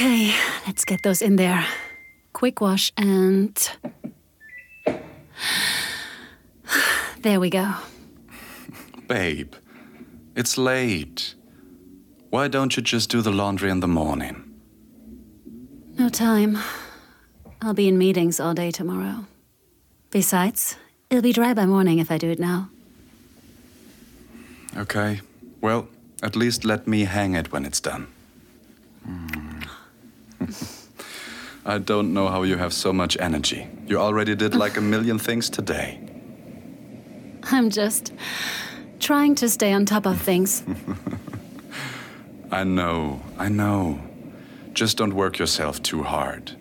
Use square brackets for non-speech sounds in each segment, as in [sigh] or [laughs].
Okay, let's get those in there. Quick wash and. [sighs] There we go. Babe, it's late. Why don't you just do the laundry in the morning? No time. I'll be in meetings all day tomorrow. Besides, it'll be dry by morning if I do it now. Okay. Well, at least let me hang it when it's done. Mm. I don't know how you have so much energy. You already did like a million things today. I'm just trying to stay on top of things. [laughs] I know, I know. Just don't work yourself too hard.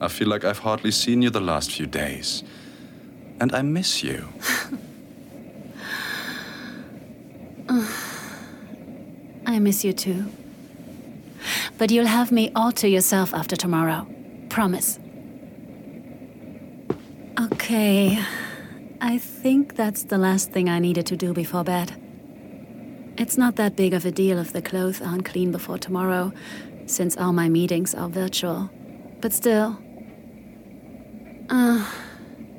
I feel like I've hardly seen you the last few days. And I miss you. [sighs] I miss you too. But you'll have me all to yourself after tomorrow. Promise. Okay. I think that's the last thing I needed to do before bed. It's not that big of a deal if the clothes aren't clean before tomorrow, since all my meetings are virtual. But still. Uh,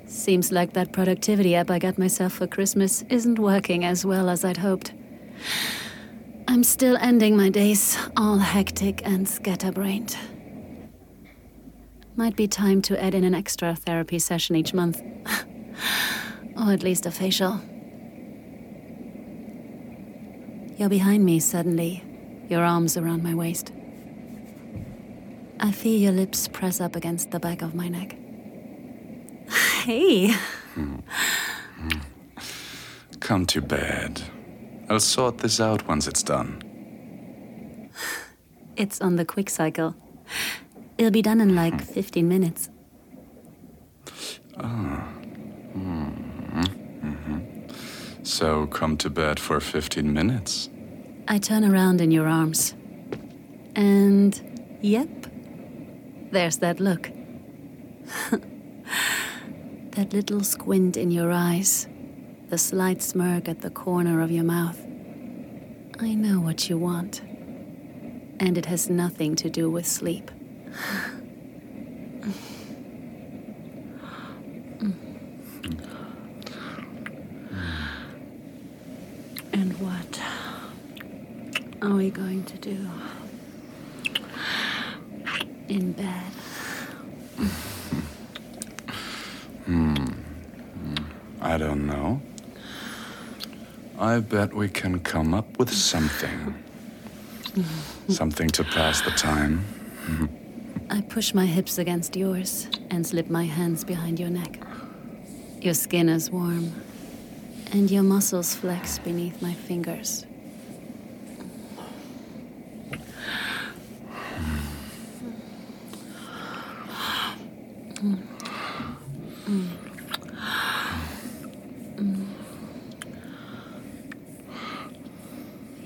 seems like that productivity app I got myself for Christmas isn't working as well as I'd hoped. I'm still ending my days all hectic and scatterbrained. Might be time to add in an extra therapy session each month. [laughs] or at least a facial. You're behind me suddenly, your arms around my waist. I feel your lips press up against the back of my neck. [sighs] Hey. Hmm. Hmm. Come to bed. I'll sort this out once it's done. [sighs] It's on the quick cycle. It'll be done in like 15 minutes. Ah. Mm-hmm. So come to bed for 15 minutes. I turn around in your arms. And yep, there's that look. [laughs] that little squint in your eyes, the slight smirk at the corner of your mouth. I know what you want. And it has nothing to do with sleep. And what are we going to do in bed? Hmm. I don't know. I bet we can come up with something. [laughs] something to pass the time. I push my hips against yours and slip my hands behind your neck. Your skin is warm, and your muscles flex beneath my fingers.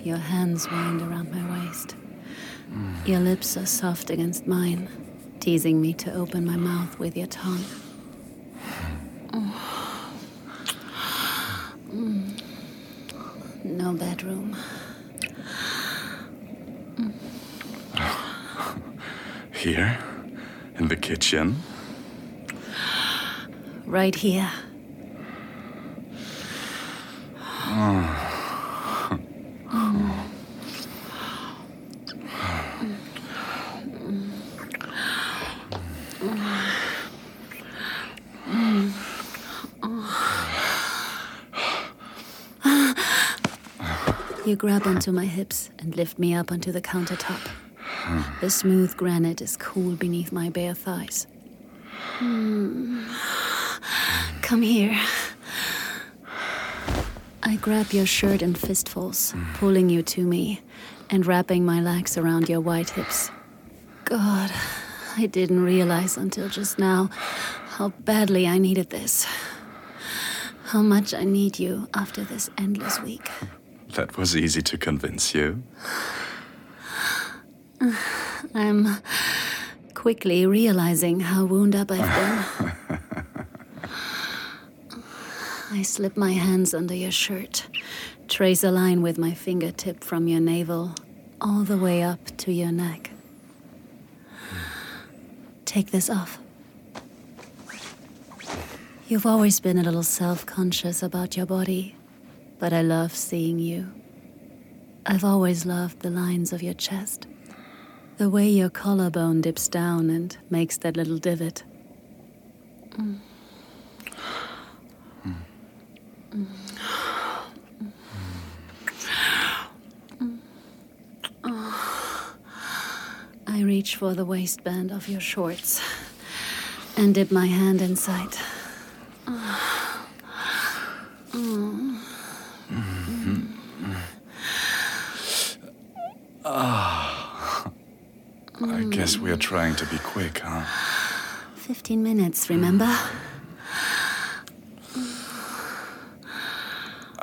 Your hands wind around my. Your lips are soft against mine, teasing me to open my mouth with your tongue. Mm. No bedroom. Here? In the kitchen? Right here. You grab onto my hips and lift me up onto the countertop. The smooth granite is cool beneath my bare thighs. Hmm. Come here. I grab your shirt in fistfuls, pulling you to me and wrapping my legs around your white hips. God, I didn't realize until just now how badly I needed this. How much I need you after this endless week. That was easy to convince you. [sighs] I'm quickly realizing how wound up I've been. [laughs] I slip my hands under your shirt, trace a line with my fingertip from your navel all the way up to your neck. Take this off. You've always been a little self conscious about your body, but I love seeing you. I've always loved the lines of your chest, the way your collarbone dips down and makes that little divot. I reach for the waistband of your shorts and dip my hand inside. Ah. I guess we are trying to be quick, huh? 15 minutes, remember?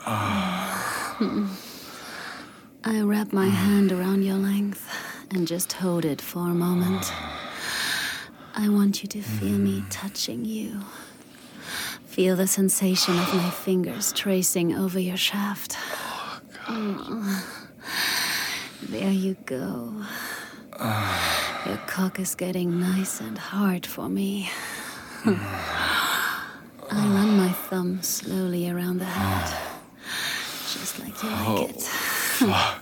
Ah. I wrap my hand around your length and just hold it for a moment. Ah. I want you to feel me hmm. touching you. Feel the sensation of my fingers tracing over your shaft. Oh, mm. There you go. Your cock is getting nice and hard for me. I run my thumb slowly around the head, just like you like it. Oh,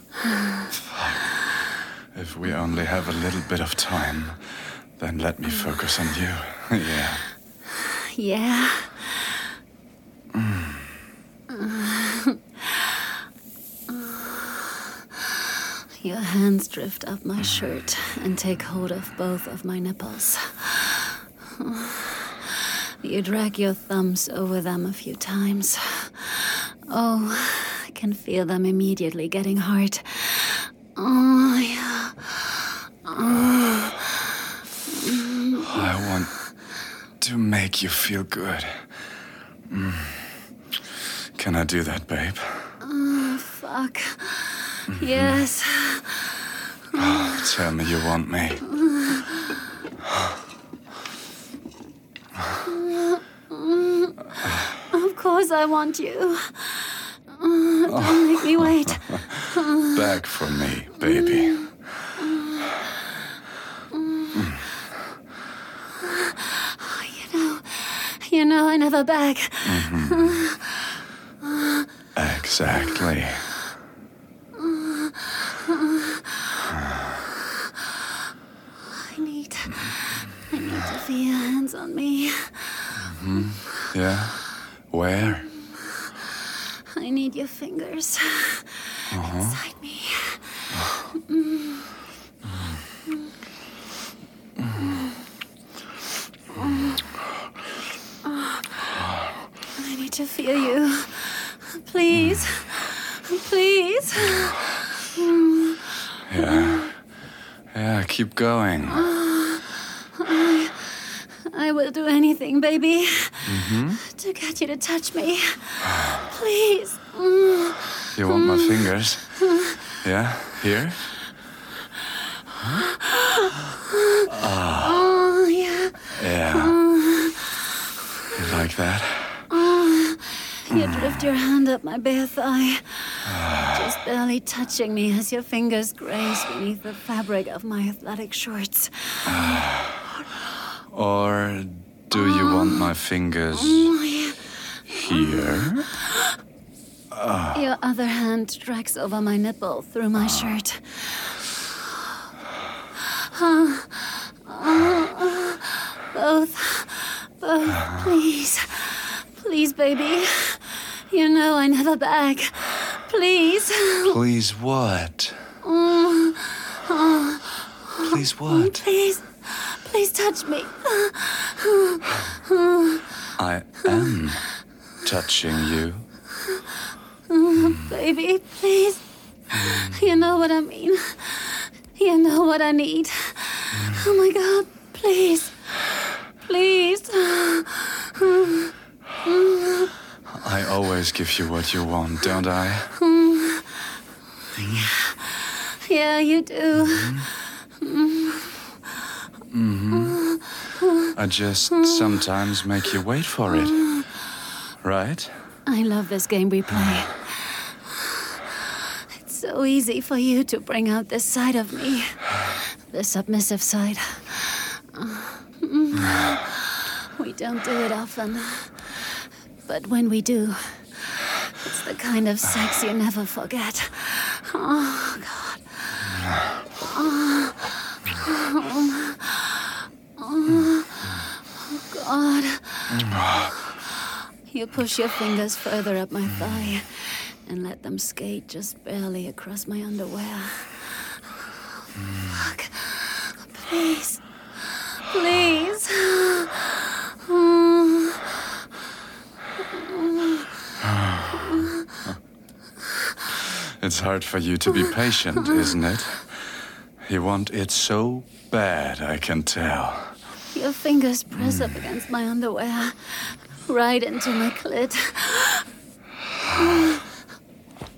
if we only have a little bit of time, then let me focus on you. [laughs] yeah. Yeah. Your hands drift up my shirt and take hold of both of my nipples. You drag your thumbs over them a few times. Oh, I can feel them immediately getting hard. Oh, yeah. I want to make you feel good. Mm. Can I do that, babe? Oh, fuck. Yes. Tell me you want me. Of course I want you. Don't make me wait. Back for me, baby. You know, you know I never beg. Mm-hmm. Exactly. I need, I need to feel your hands on me. Hmm. Yeah? Where? I need your fingers inside me. I need to feel you. Please. Please. Yeah. Yeah, keep going. I will do anything, baby, mm-hmm. to get you to touch me. [sighs] Please. Mm. You want my fingers? [sighs] Yeah? Here? Ah. Oh, yeah. Yeah. Uh. You like that? Uh, you hmm. drift your hand up my bare thigh, ah. just barely touching me as your fingers graze beneath the fabric of my athletic shorts. Ah. Or do you want my fingers here? Your other hand drags over my nipple through my shirt. Both, both, please. Please, baby. You know I never beg. Please. Please what? Mm. Please what? Please. Please touch me. I am touching you. Baby, please. You know what I mean. You know what I need. Oh my god, please. Please. I always give you what you want, don't I? Yeah, you do. Mm-hmm. Mm-hmm. I just sometimes make you wait for it. Right? I love this game we play. Ah. It's so easy for you to bring out this side of me, the submissive side. Ah. We don't do it often. But when we do, it's the kind of sex you never forget. Oh, God. Oh, oh, God. You push your fingers further up my thigh and let them skate just barely across my underwear. Fuck. Please. Please. It's hard for you to be patient, isn't it? You want it so bad, I can tell. Your fingers press up hmm. against my underwear, right into my clit.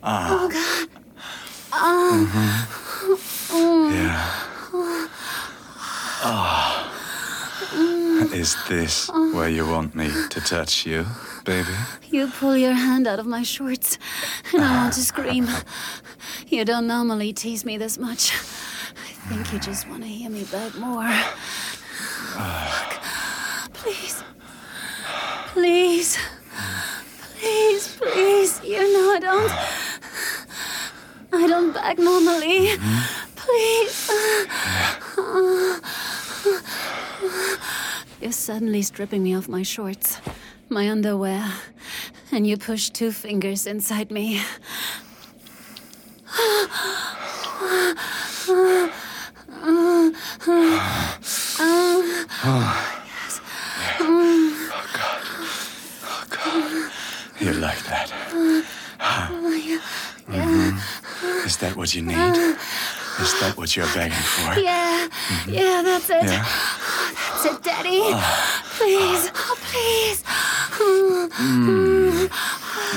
Ah. Oh, God. Mm-hmm. Ah. Yeah. Ah. Is this where you want me to touch you, baby? You pull your hand out of my shorts, and I want to [laughs] scream. You don't normally tease me this much. I think you just want to hear me beg more. Fuck. Please. Please. Please, please. You know I don't. I don't beg normally. Please. You're suddenly stripping me of my shorts, my underwear, and you push two fingers inside me. Ah. Ah. Oh, oh, you like that? Oh yeah. Yeah. Is that what you need? Is that what you're begging for? Yeah, mm-hmm. yeah, that's it. Yeah? That's it, Daddy. Ah. Please, oh, please. Mm.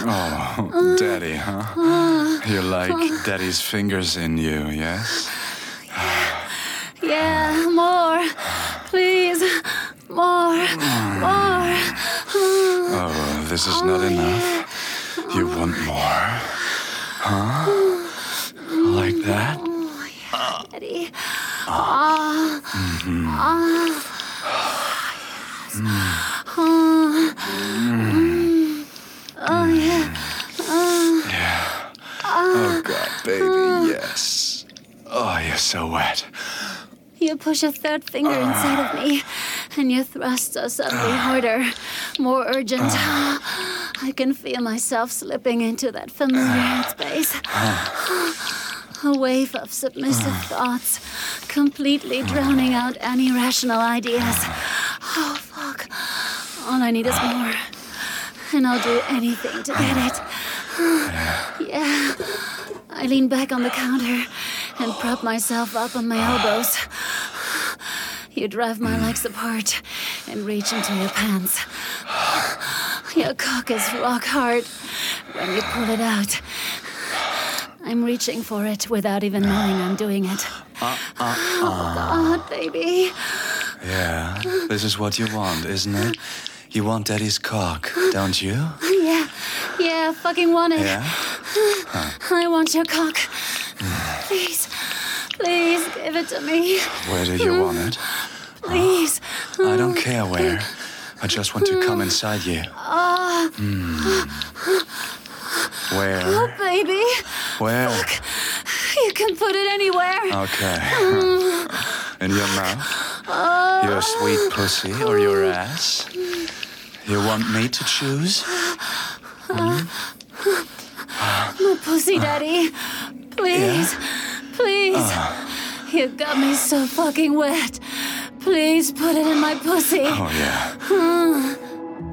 Oh, daddy, huh? You like daddy's fingers in you, yes? More, more. Oh, this is not enough. You want more? Huh? Like that? Daddy. Ah. Ah. Oh, yeah. Oh, God, baby, yes. Oh, you're so wet. You push a third finger inside of me, and your thrusts are suddenly harder, more urgent. Ah. I can feel myself slipping into that familiar ah. space. Ah. A wave of submissive thoughts, completely drowning out any rational ideas. Oh, fuck. All I need is more. And I'll do anything to get it. Yeah. I lean back on the counter and prop myself up on my elbows. You drive my legs apart and reach into your pants. Your cock is rock hard when you pull it out. I'm reaching for it without even knowing I'm doing it. Uh, uh, uh. Oh, God, baby. Yeah, this is what you want, isn't it? You want daddy's cock, don't you? Yeah, yeah, fucking want it. Yeah? I want your cock. Hmm. Please, please give it to me. Where do you want it? Please. I don't care where. I just want to come inside you. Ah, Where? oh, baby. Where? Look, You can put it anywhere. Okay. [laughs] In your mouth? Uh. Your sweet pussy or your ass? You want me to choose? Hmm? My pussy, uh. daddy. Please, please. Uh. You got me so fucking wet. Please put it in my pussy. Oh, yeah.